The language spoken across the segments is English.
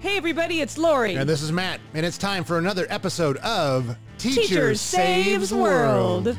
Hey everybody, it's Laurie. And this is Matt, and it's time for another episode of Teacher, Teacher Saves World. Why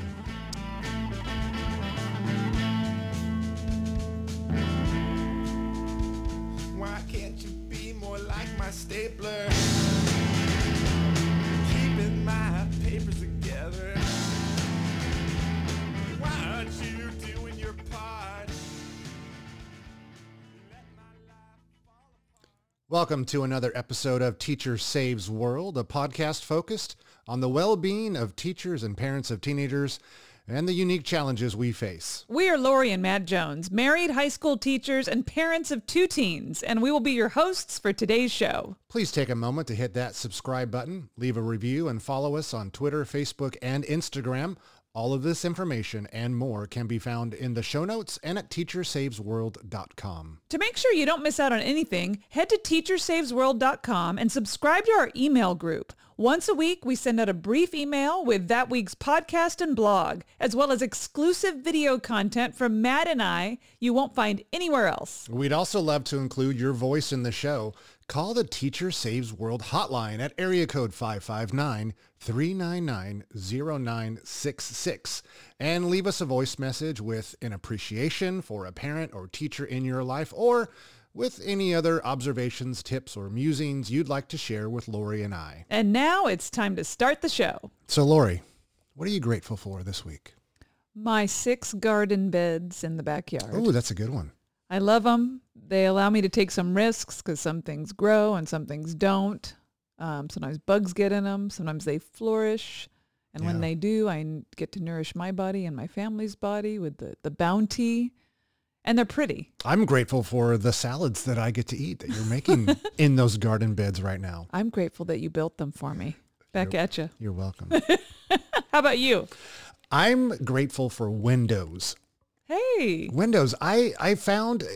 Welcome to another episode of Teacher Saves World, a podcast focused on the well-being of teachers and parents of teenagers and the unique challenges we face. We are Laurie and Matt Jones, married high school teachers and parents of two teens, and we will be your hosts for today's show. Please take a moment to hit that subscribe button, leave a review, and follow us on Twitter, Facebook, and Instagram. All of this information and more can be found in the show notes and at teachersavesworld.com. To make sure you don't miss out on anything, head to teachersavesworld.com and subscribe to our email group. Once a week, we send out a brief email with that week's podcast and blog, as well as exclusive video content from Matt and I you won't find anywhere else. We'd also love to include your voice in the show. Call the Teacher Saves World hotline at area code 559-399-0966 and leave us a voice message with an appreciation for a parent or teacher in your life or with any other observations, tips, or musings you'd like to share with Laurie and I. And now it's time to start the show. So Laurie, what are you grateful for this week? My six garden beds in the backyard. Oh, that's a good one. I love them. They allow me to take some risks because some things grow and some things don't. Um, sometimes bugs get in them. Sometimes they flourish. And when they do, I get to nourish my body and my family's body with the, the bounty. And they're pretty. I'm grateful for the salads that I get to eat that you're making in those garden beds right now. I'm grateful that you built them for me. Back at you. You're welcome. How about you? I'm grateful for Windows. Hey. Windows, I, I found uh,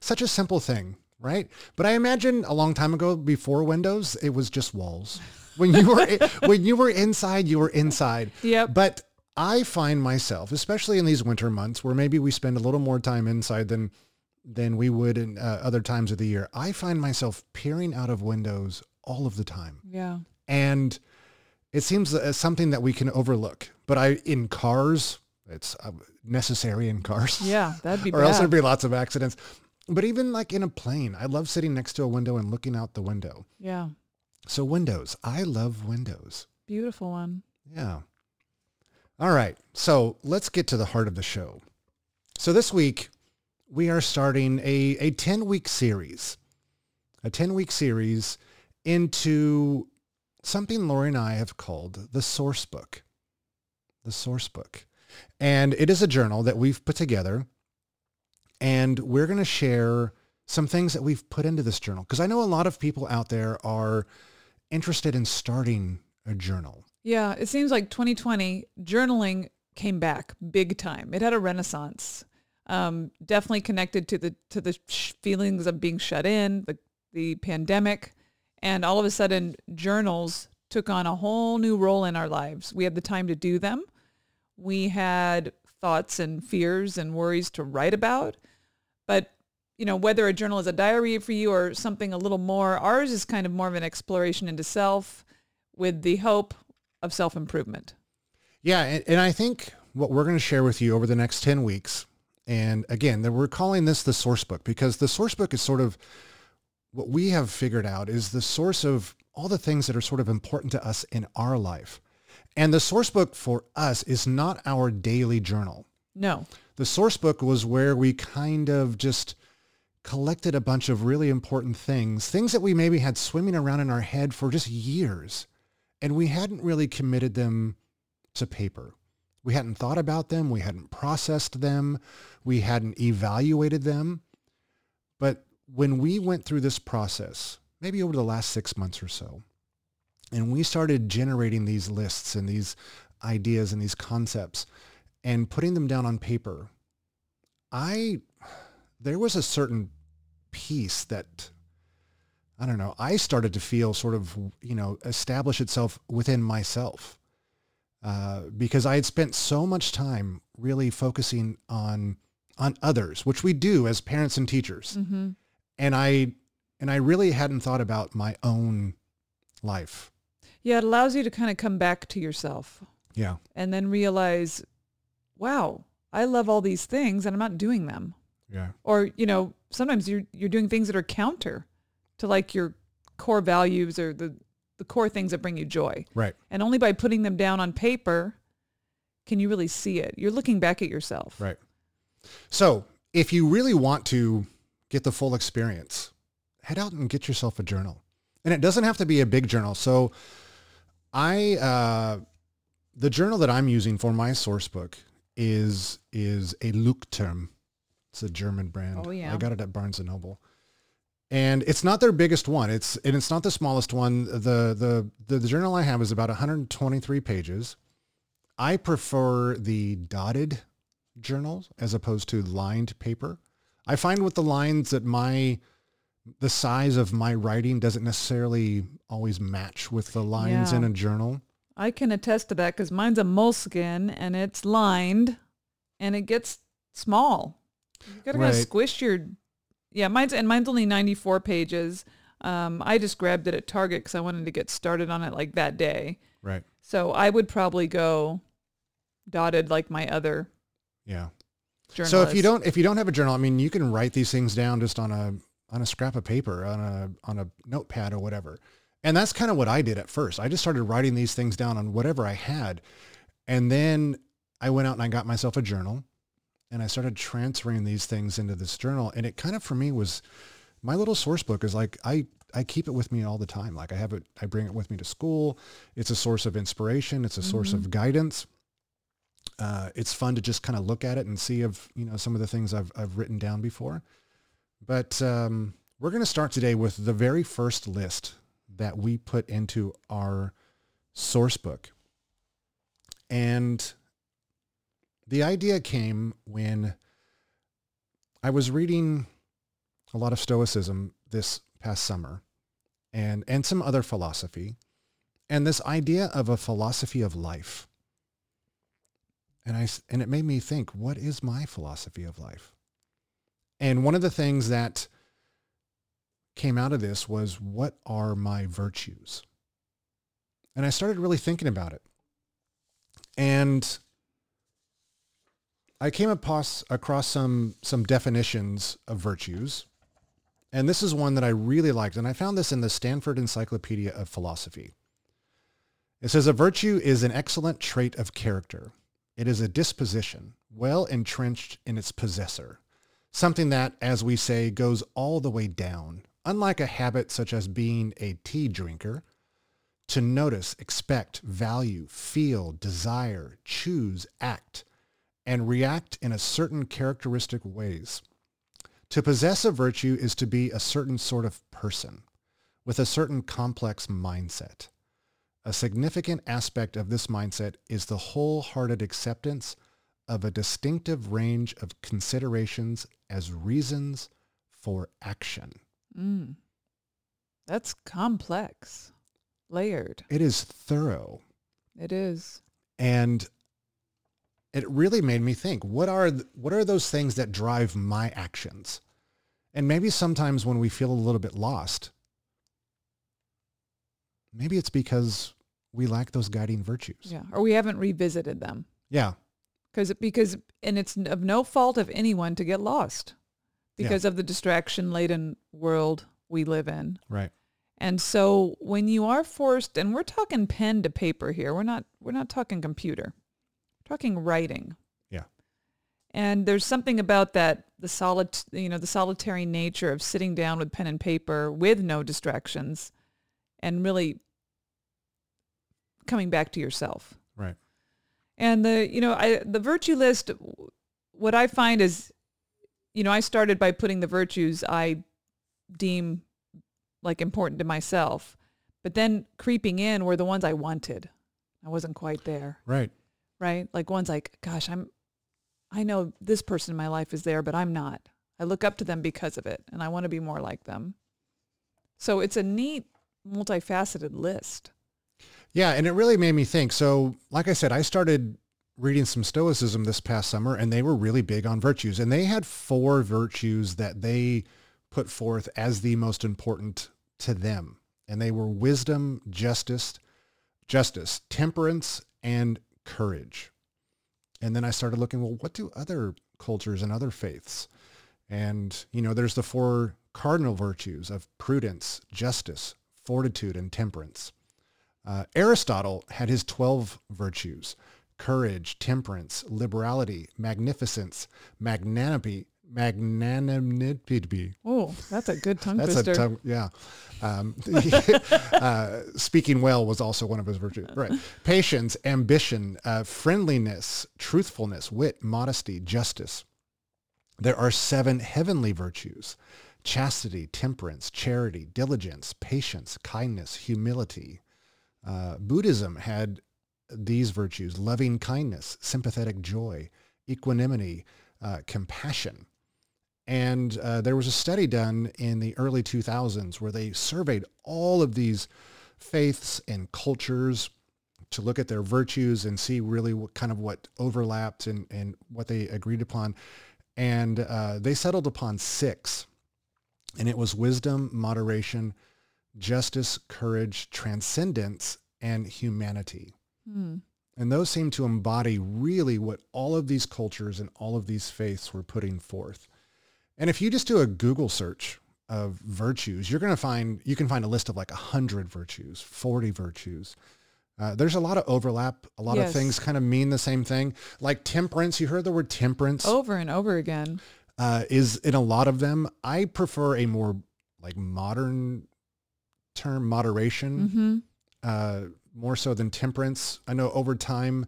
such a simple thing, right? But I imagine a long time ago before Windows, it was just walls. When you were when you were inside, you were inside. Yep. But I find myself, especially in these winter months where maybe we spend a little more time inside than than we would in uh, other times of the year, I find myself peering out of windows all of the time. Yeah. and it seems uh, something that we can overlook. But I in cars, it's uh, necessary in cars. Yeah. That'd be or else there'd be lots of accidents. But even like in a plane, I love sitting next to a window and looking out the window. Yeah. So windows, I love windows. Beautiful one. Yeah. All right. So let's get to the heart of the show. So this week we are starting a, a 10 week series, a 10 week series into something Laurie and I have called the source book, the source book. And it is a journal that we've put together and we're going to share some things that we've put into this journal. Because I know a lot of people out there are interested in starting a journal. Yeah, it seems like 2020 journaling came back big time. It had a renaissance. Um, definitely connected to the to the sh- feelings of being shut in, the the pandemic, and all of a sudden journals took on a whole new role in our lives. We had the time to do them. We had thoughts and fears and worries to write about, but you know whether a journal is a diary for you or something a little more, ours is kind of more of an exploration into self, with the hope of self-improvement. Yeah, and, and I think what we're going to share with you over the next 10 weeks, and again, that we're calling this the source book because the source book is sort of what we have figured out is the source of all the things that are sort of important to us in our life. And the source book for us is not our daily journal. No. The source book was where we kind of just collected a bunch of really important things, things that we maybe had swimming around in our head for just years. And we hadn't really committed them to paper. We hadn't thought about them. We hadn't processed them. We hadn't evaluated them. But when we went through this process, maybe over the last six months or so, and we started generating these lists and these ideas and these concepts and putting them down on paper, I, there was a certain piece that, I don't know, I started to feel sort of, you know, establish itself within myself uh, because I had spent so much time really focusing on, on others, which we do as parents and teachers. Mm-hmm. And I And I really hadn't thought about my own life. Yeah, it allows you to kind of come back to yourself Yeah. and then realize, wow, I love all these things and I'm not doing them. Yeah. Or, you know, sometimes you're you're doing things that are counter to like your core values or the the core things that bring you joy. Right. And only by putting them down on paper can you really see it. You're looking back at yourself. Right. So if you really want to get the full experience, head out and get yourself a journal. And it doesn't have to be a big journal. So I, uh, the journal that I'm using for my source book is, is a Leuchtturm. It's a German brand. Oh, yeah. I got it at Barnes and Noble. And it's not their biggest one. It's, and it's not the smallest one. The, the, the, the journal I have is about 123 pages. I prefer the dotted journals as opposed to lined paper. I find with the lines that my the size of my writing doesn't necessarily always match with the lines Yeah. in a journal. I can attest to that because mine's a Moleskine and it's lined and it gets small. You gotta Right. squish your, yeah, mine's, and mine's only 94 pages. Um, I just grabbed it at Target because I wanted to get started on it like that day. Right. So I would probably go dotted like my other Yeah. journal. So if you don't if you don't have a journal, I mean, you can write these things down just on a on a scrap of paper, on a on a notepad or whatever. And that's kind of what I did at first. I just started writing these things down on whatever I had. And then I went out and I got myself a journal and I started transferring these things into this journal. And it kind of for me was my little source book is like I I keep it with me all the time. Like I have it I bring it with me to school. It's a source of inspiration, it's a source of guidance uh, it's fun to just kind of look at it and see if you know some of the things I've I've written down before. But um, we're going to start today with the very first list that we put into our source book, and the idea came when I was reading a lot of Stoicism this past summer, and and some other philosophy, and this idea of a philosophy of life. And I and it made me think, what is my philosophy of life? And one of the things that came out of this was what are my virtues? And I started really thinking about it. And I came across across some some definitions of virtues. And this is one that I really liked and I found this in the Stanford Encyclopedia of Philosophy. It says a virtue is an excellent trait of character. It is a disposition, well entrenched in its possessor, something that, as we say, goes all the way down, unlike a habit such as being a tea drinker, to notice, expect, value, feel, desire, choose, act, and react in a certain characteristic ways. To possess a virtue is to be a certain sort of person with a certain complex mindset. A significant aspect of this mindset is the wholehearted acceptance of a distinctive range of considerations as reasons for action. Mm. That's complex, layered. It is thorough It is. and it really made me think what are th- what are those things that drive my actions? And maybe sometimes when we feel a little bit lost, maybe it's because we lack those guiding virtues. Yeah. Or we haven't revisited them. Yeah. Because because and it's of no fault of anyone to get lost because of the distraction laden world we live in. Right. And so when you are forced and we're talking pen to paper here, we're not we're not talking computer. We're talking writing. Yeah. And there's something about that the solid you know the solitary nature of sitting down with pen and paper with no distractions and really coming back to yourself. And the you know I the virtue list what I find is you know I started by putting the virtues I deem like important to myself. But then creeping in were the ones I wanted. I wasn't quite there, Right. right? Like ones like gosh, I'm I know this person in my life is there, but I'm not. I look up to them because of it and I want to be more like them. So it's a neat multifaceted list. Yeah, and it really made me think. So, like I said, I started reading some Stoicism this past summer, and they were really big on virtues. And they had four virtues that they put forth as the most important to them. And they were wisdom, justice, justice, temperance, and courage. And then I started looking, well, what do other cultures and other faiths? And, you know, there's the four cardinal virtues of prudence, justice, fortitude, and temperance. Uh, Aristotle had his 12 virtues, courage, temperance, liberality, magnificence, magnanimity, magnanimity. Oh, that's a good tongue That's twister. a tongue, yeah. Um, uh, speaking well was also one of his virtues. Right. Patience, ambition, uh, friendliness, truthfulness, wit, modesty, justice. There are seven heavenly virtues. Chastity, temperance, charity, diligence, patience, kindness, humility. Uh, Buddhism had these virtues, loving kindness, sympathetic joy, equanimity, uh, compassion. And uh, there was a study done in the early 2000s where they surveyed all of these faiths and cultures to look at their virtues and see really what kind of what overlapped and, and what they agreed upon. And uh, they settled upon six. And it was wisdom, moderation, justice, courage, transcendence, and humanity. Hmm. And those seem to embody really what all of these cultures and all of these faiths were putting forth. And if you just do a Google search of virtues, you're going to find, you can find a list of like 100 virtues, 40 virtues. Uh, there's a lot of overlap. A lot Yes. of things kind of mean the same thing. Like temperance, you heard the word temperance Over and over again. uh, is in a lot of them. I prefer a more like modern term, moderation hmm uh, more so than temperance. I know over time,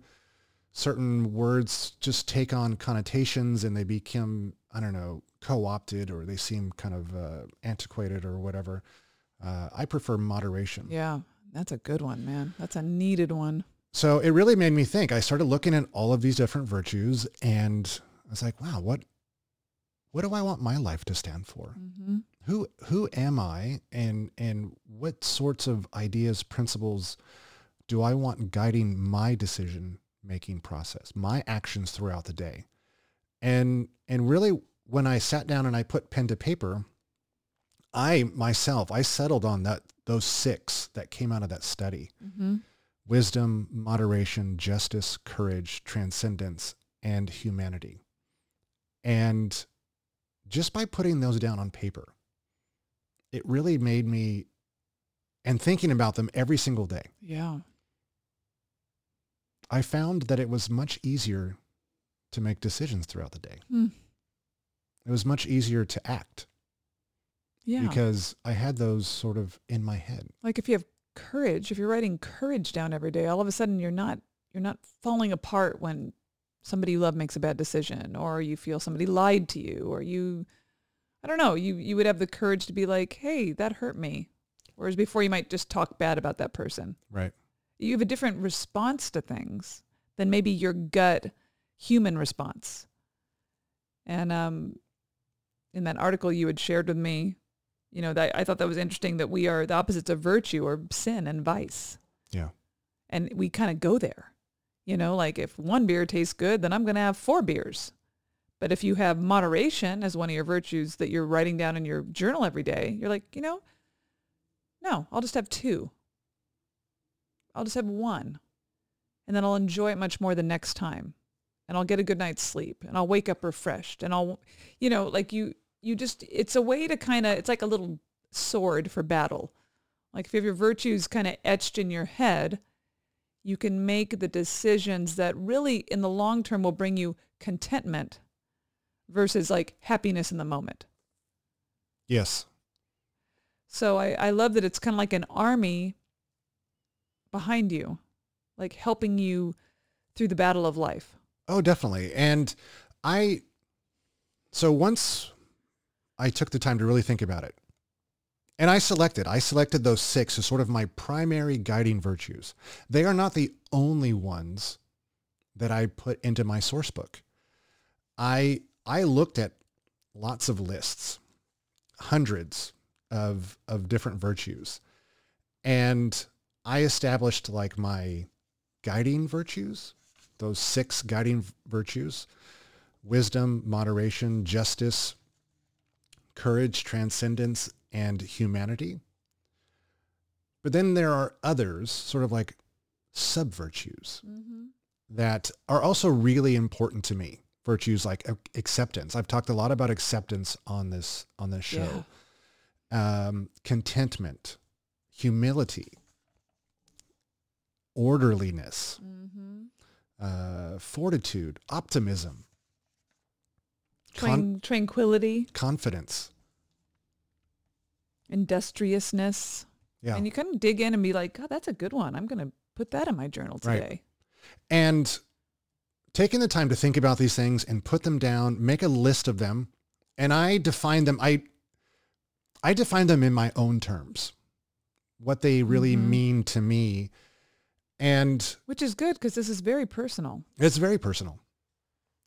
certain words just take on connotations and they become, I don't know, co-opted or they seem kind of uh, antiquated or whatever. Uh, I prefer moderation. Yeah, that's a good one, man. That's a needed one. So it really made me think. I started looking at all of these different virtues and I was like, wow, what, what do I want my life to stand for? hmm who who am I and and what sorts of ideas principles do I want guiding my decision making process my actions throughout the day? And and really when I sat down and I put pen to paper I myself I settled on that those six that came out of that study. Hmm wisdom moderation justice courage transcendence and humanity. And just by putting those down on paper it really made me and thinking about them every single day Yeah. i found that it was much easier to make decisions throughout the day Hmm. it was much easier to act Yeah. because i had those sort of in my head like if you have courage, if you're writing courage down every day, all of a sudden you're not you're not falling apart when somebody you love makes a bad decision or you feel somebody lied to you or you I don't know, you you would have the courage to be like, "Hey, that hurt me." Whereas before you might just talk bad about that person. right You have a different response to things than maybe your gut human response. And um in that article you had shared with me, you know, that I thought that was interesting that we are the opposites of virtue or sin and vice. Yeah. And we kind of go there. You know, like if one beer tastes good, then I'm going to have four beers. But if you have moderation as one of your virtues that you're writing down in your journal every day, you're like, you know, no, I'll just have two. I'll just have one. And then I'll enjoy it much more the next time. And I'll get a good night's sleep and I'll wake up refreshed and I'll, you know, like you, you just, it's a way to kind of, it's like a little sword for battle. Like if you have your virtues kind of etched in your head, you can make the decisions that really in the long term will bring you contentment versus like happiness in the moment. yes So I, I love that it's kind of like an army behind you, like helping you through the battle of life. Oh, definitely. And I, so once I took the time to really think about it, and I selected, I selected those six as sort of my primary guiding virtues. They are not the only ones that I put into my source book. I, I looked at lots of lists, hundreds of, of different virtues. And I established like my guiding virtues, those six guiding virtues, wisdom, moderation, justice, courage, transcendence, and humanity. But then there are others, sort of like sub-virtues Mm-hmm. that are also really important to me. Virtues like acceptance. I've talked a lot about acceptance on this on this show. Um, contentment, humility, orderliness, Mm-hmm. uh, fortitude, optimism, con- tranquility, confidence. industriousness. Yeah. And you kind of dig in and be like, God, that's a good one. I'm going to put that in my journal Right. today. And taking the time to think about these things and put them down, make a list of them. And I define them, I, I define them in my own terms, what they really Mhm. mean to me. And Which is good because this is very personal. it's very personal.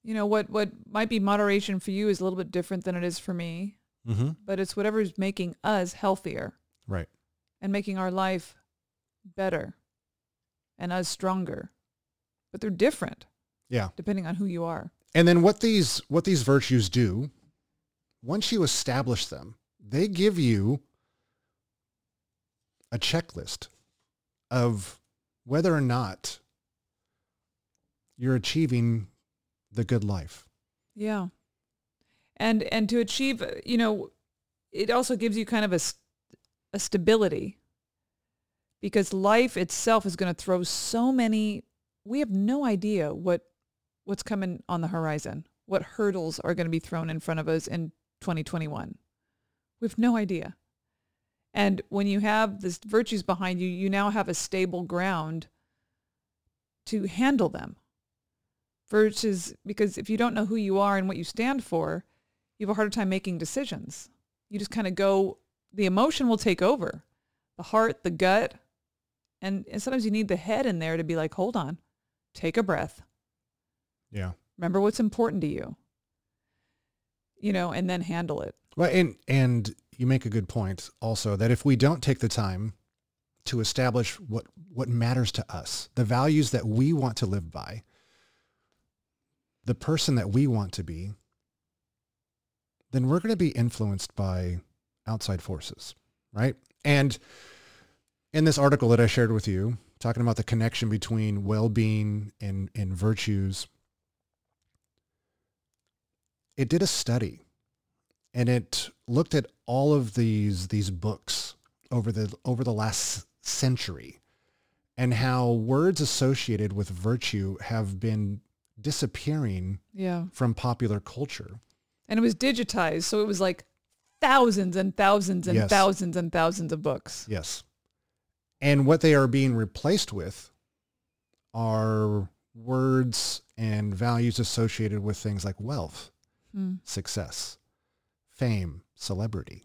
You know, what, what might be moderation for you is a little bit different than it is for me, Mm-hmm. but it's whatever's making us healthier Right. and making our life better and us stronger. But they're different Yeah. depending on who you are. And then what these, what these virtues do, once you establish them, they give you a checklist of whether or not you're achieving the good life. Yeah. And and to achieve, you know, it also gives you kind of a a stability because life itself is going to throw so many we have no idea what what's coming on the horizon. What hurdles are going to be thrown in front of us in 2021. We have no idea. And when you have this virtues behind you, you now have a stable ground to handle them versus because if you don't know who you are and what you stand for, you have a harder time making decisions. You just kind of go, the emotion will take over, the heart, the gut, and, and sometimes you need the head in there to be like, hold on, take a breath, Yeah. remember what's important to you, you know, and then handle it. Well, and, and you make a good point also that if we don't take the time to establish what, what matters to us, the values that we want to live by, the person that we want to be, then we're going to be influenced by outside forces, right? And in this article that I shared with you, talking about the connection between well-being and, and virtues, it did a study and it looked at all of these these books over the over the last century and how words associated with virtue have been disappearing Yeah. from popular culture. And it was digitized. So it was like thousands and thousands and Yes. thousands and thousands of books. Yes. And what they are being replaced with are words and values associated with things like wealth, Hmm. success, fame, celebrity.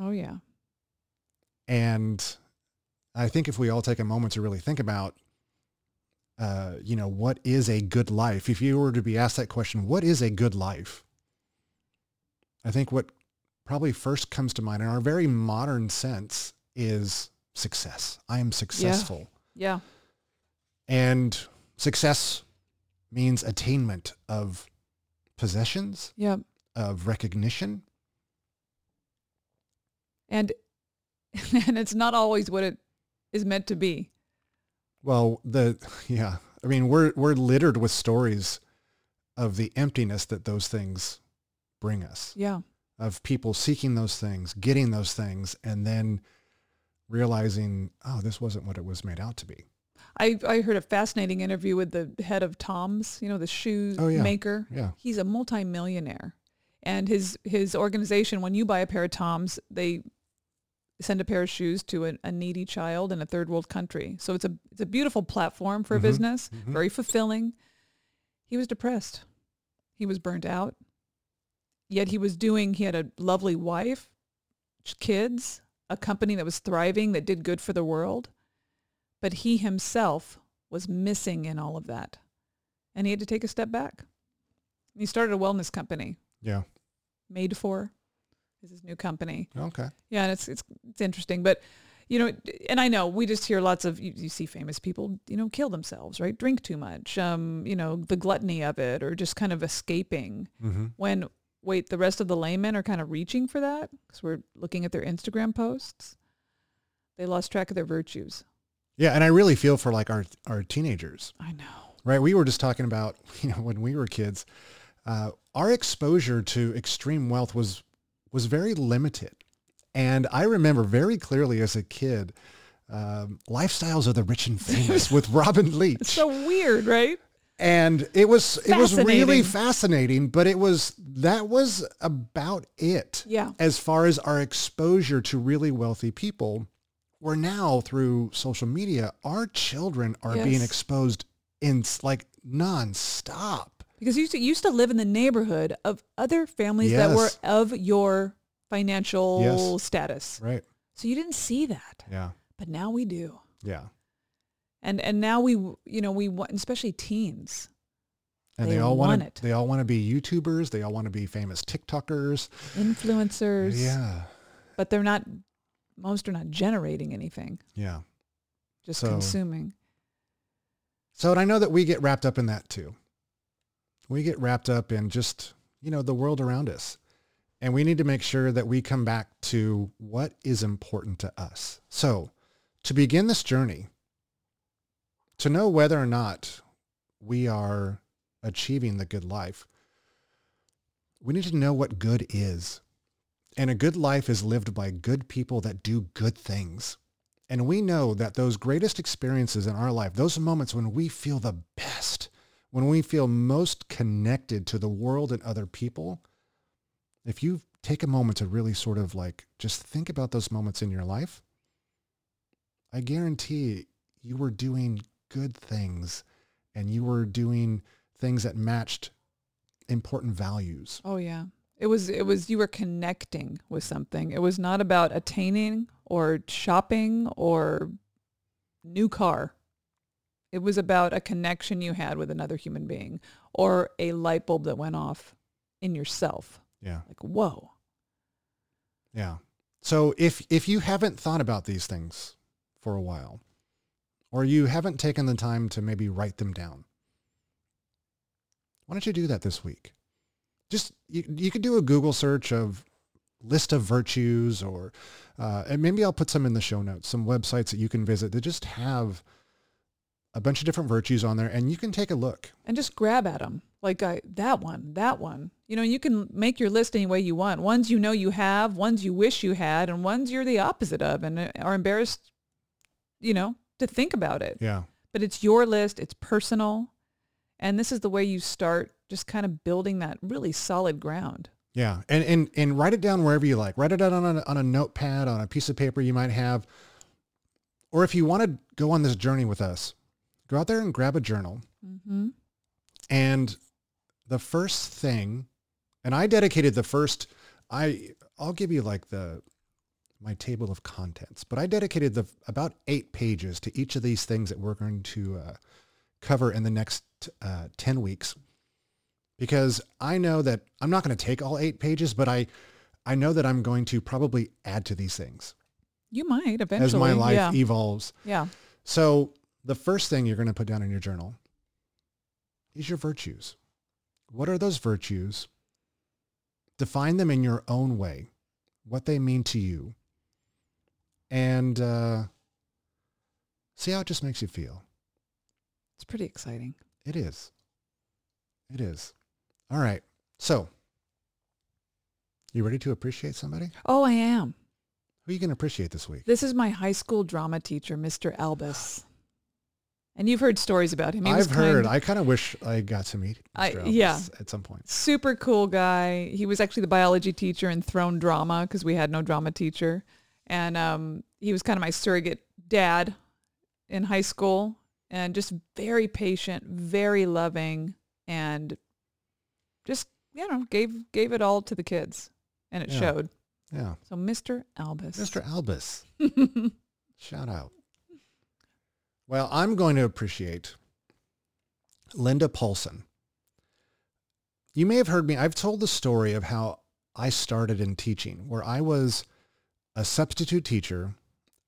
Oh, yeah. And I think if we all take a moment to really think about, uh, you know, what is a good life? If you were to be asked that question, what is a good life? I think what probably first comes to mind in our very modern sense is success. I am successful. Yeah. And success means attainment of possessions, Yep. of recognition. And and it's not always what it is meant to be. Well, the yeah, I mean, we're we're littered with stories of the emptiness that those things bring us, Yeah. of people seeking those things, getting those things, and then realizing, oh, this wasn't what it was made out to be. I, I heard a fascinating interview with the head of Tom's, you know, the shoe Oh, yeah. maker. Yeah. He's a multimillionaire. And his his organization, when you buy a pair of Toms, they send a pair of shoes to a, a needy child in a third world country. So it's a it's a beautiful platform for a Mhm. business, Mhm. very fulfilling. He was depressed. He was burnt out. Yet he was doing, he had a lovely wife, kids, a company that was thriving, that did good for the world. But he himself was missing in all of that. And he had to take a step back. He started a wellness company, Yeah. Madefor is his new company. Okay. Yeah, and it's it's it's interesting, but you know, and I know we just hear lots of you, you see famous people, you know, kill themselves, right? Drink too much, um, you know, the gluttony of it, or just kind of escaping. Mm-hmm. When wait, the rest of the laymen are kind of reaching for that because we're looking at their Instagram posts. They lost track of their virtues. Yeah, and I really feel for like our our teenagers, I know. right? We were just talking about, you know, when we were kids, uh, our exposure to extreme wealth was was very limited, and I remember very clearly as a kid, um, lifestyles of the rich and famous with Robin Leach. It's so weird, right? and it was it was really Fascinating. fascinating but it was that was about it Yeah. as far as our exposure to really wealthy people where now through social media our children are being exposed in like nonstop Because you used to, you used to live in the neighborhood of other families that were of your financial Yes. status. right So you didn't see that, yeah but now we do. yeah And and now we, you know, we want, especially teens. and They they, all want want to it. they all want to be youtubers they all want to be famous tiktokers influencers, yeah but they're not. Most are not generating anything, yeah just So- consuming. So, and I know that we get wrapped up in that too. We get wrapped up in just, you know, the world around us. And we need to make sure that we come back to what is important to us. So to begin this journey, to know whether or not we are achieving the good life, we need to know what good is. And a good life is lived by good people that do good things. And we know that those greatest experiences in our life, those moments when we feel the best, when we feel most connected to the world and other people, if you take a moment to really sort of like just think about those moments in your life, I guarantee you were doing good things and you were doing things that matched important values. Oh yeah. It was it was you were connecting with something. It was not about attaining or shopping or new car. It was about a connection you had with another human being or a light bulb that went off in yourself. Yeah. Like, whoa. Yeah. So if if you haven't thought about these things for a while, or you haven't taken the time to maybe write them down, why don't you do that this week? Just you, you could do a Google search of list of virtues, or uh, and maybe I'll put some in the show notes, some websites that you can visit that just have a bunch of different virtues on there, and you can take a look. And just grab at them. Like I, that one, that one. You know, you can make your list any way you want. Ones you know you have, ones you wish you had, and ones you're the opposite of and uh, are embarrassed, you know, to think about it. Yeah. but it's your list. It's personal. And this is the way you start just kind of building that really solid ground. Yeah, and and and write it down wherever you like. Write it down on a, on a notepad, on a piece of paper you might have, or if you want to go on this journey with us, go out there and grab a journal. Mm-hmm. And the first thing, and I dedicated the first, I I'll give you like the my table of contents, but I dedicated the about eight pages to each of these things that we're going to uh, cover in the next uh, ten weeks, because I know that I'm not going to take all eight pages, but I I know that I'm going to probably add to these things You might eventually. as my life Yeah. evolves. yeah. So the first thing you're going to put down in your journal is your virtues. What are those virtues? Define them in your own way, what they mean to you, and uh, see how it just makes you feel. It's pretty exciting. It is. It is. All right. So, you ready to appreciate somebody? Oh, I am. Who are you going to appreciate this week? This is my high school drama teacher, Mr. Albus. And you've heard stories about him. He I've heard. kind- I kind of wish I got to meet I- Mr. yeah. At some point. super cool guy. He was actually the biology teacher in Throne Drama because we had no drama teacher. And um, he was kind of my surrogate dad in high school and just very patient, very loving, and just, you know, gave gave it all to the kids. And it Yeah. showed. Yeah. So Mr. Albus. Mr. Albus. Shout out. Well, I'm going to appreciate Linda Paulson. You may have heard me. I've told the story of how I started in teaching, where I was a substitute teacher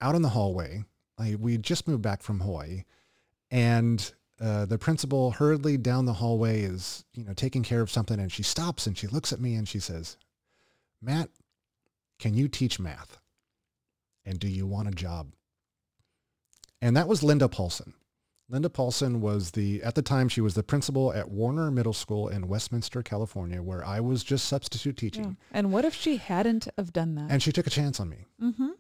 out in the hallway. I, we just moved back from Hawaii. And uh, the principal hurriedly down the hallway is, you know, taking care of something and she stops and she looks at me and she says, Matt, can you teach math? And do you want a job? And that was Linda Paulson. Linda Paulson was the, at the time, she was the principal at Warner Middle School in Westminster, California, where I was just substitute teaching. Yeah. And what if she hadn't have done that? And she took a chance on me. mm-hmm.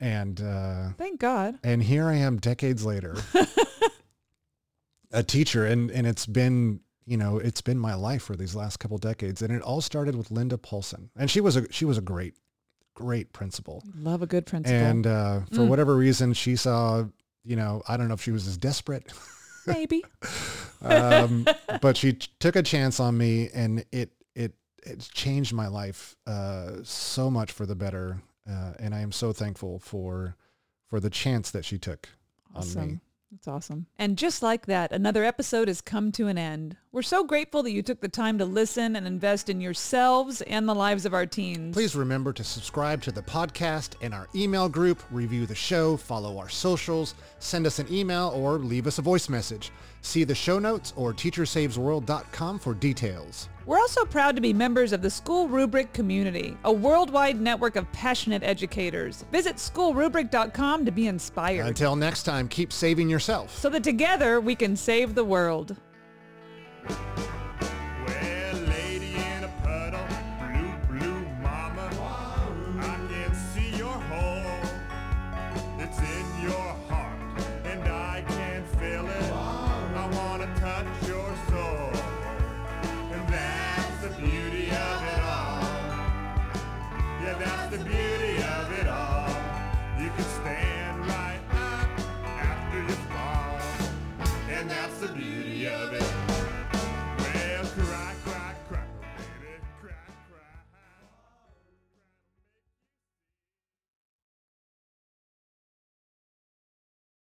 And, uh, Thank God. and here I am decades later, a teacher. And, and it's been, you know, it's been my life for these last couple decades. And it all started with Linda Paulson. And she was a, she was a great, great principal. Love a good principal. And uh, for Mm. whatever reason, she saw, you know, I don't know if she was as desperate, Maybe. um, but she t- took a chance on me, and it it it changed my life uh, so much for the better. Uh, and I am so thankful for for the chance that she took on me. Awesome. That's awesome. And just like that, another episode has come to an end. We're so grateful that you took the time to listen and invest in yourselves and the lives of our teens. Please remember to subscribe to the podcast and our email group, review the show, follow our socials, send us an email, or leave us a voice message. See the show notes or teachersavesworld.com for details. We're also proud to be members of the School Rubric community, a worldwide network of passionate educators. Visit schoolrubric.com to be inspired Until next time, keep saving yourself. so that together we can save the world.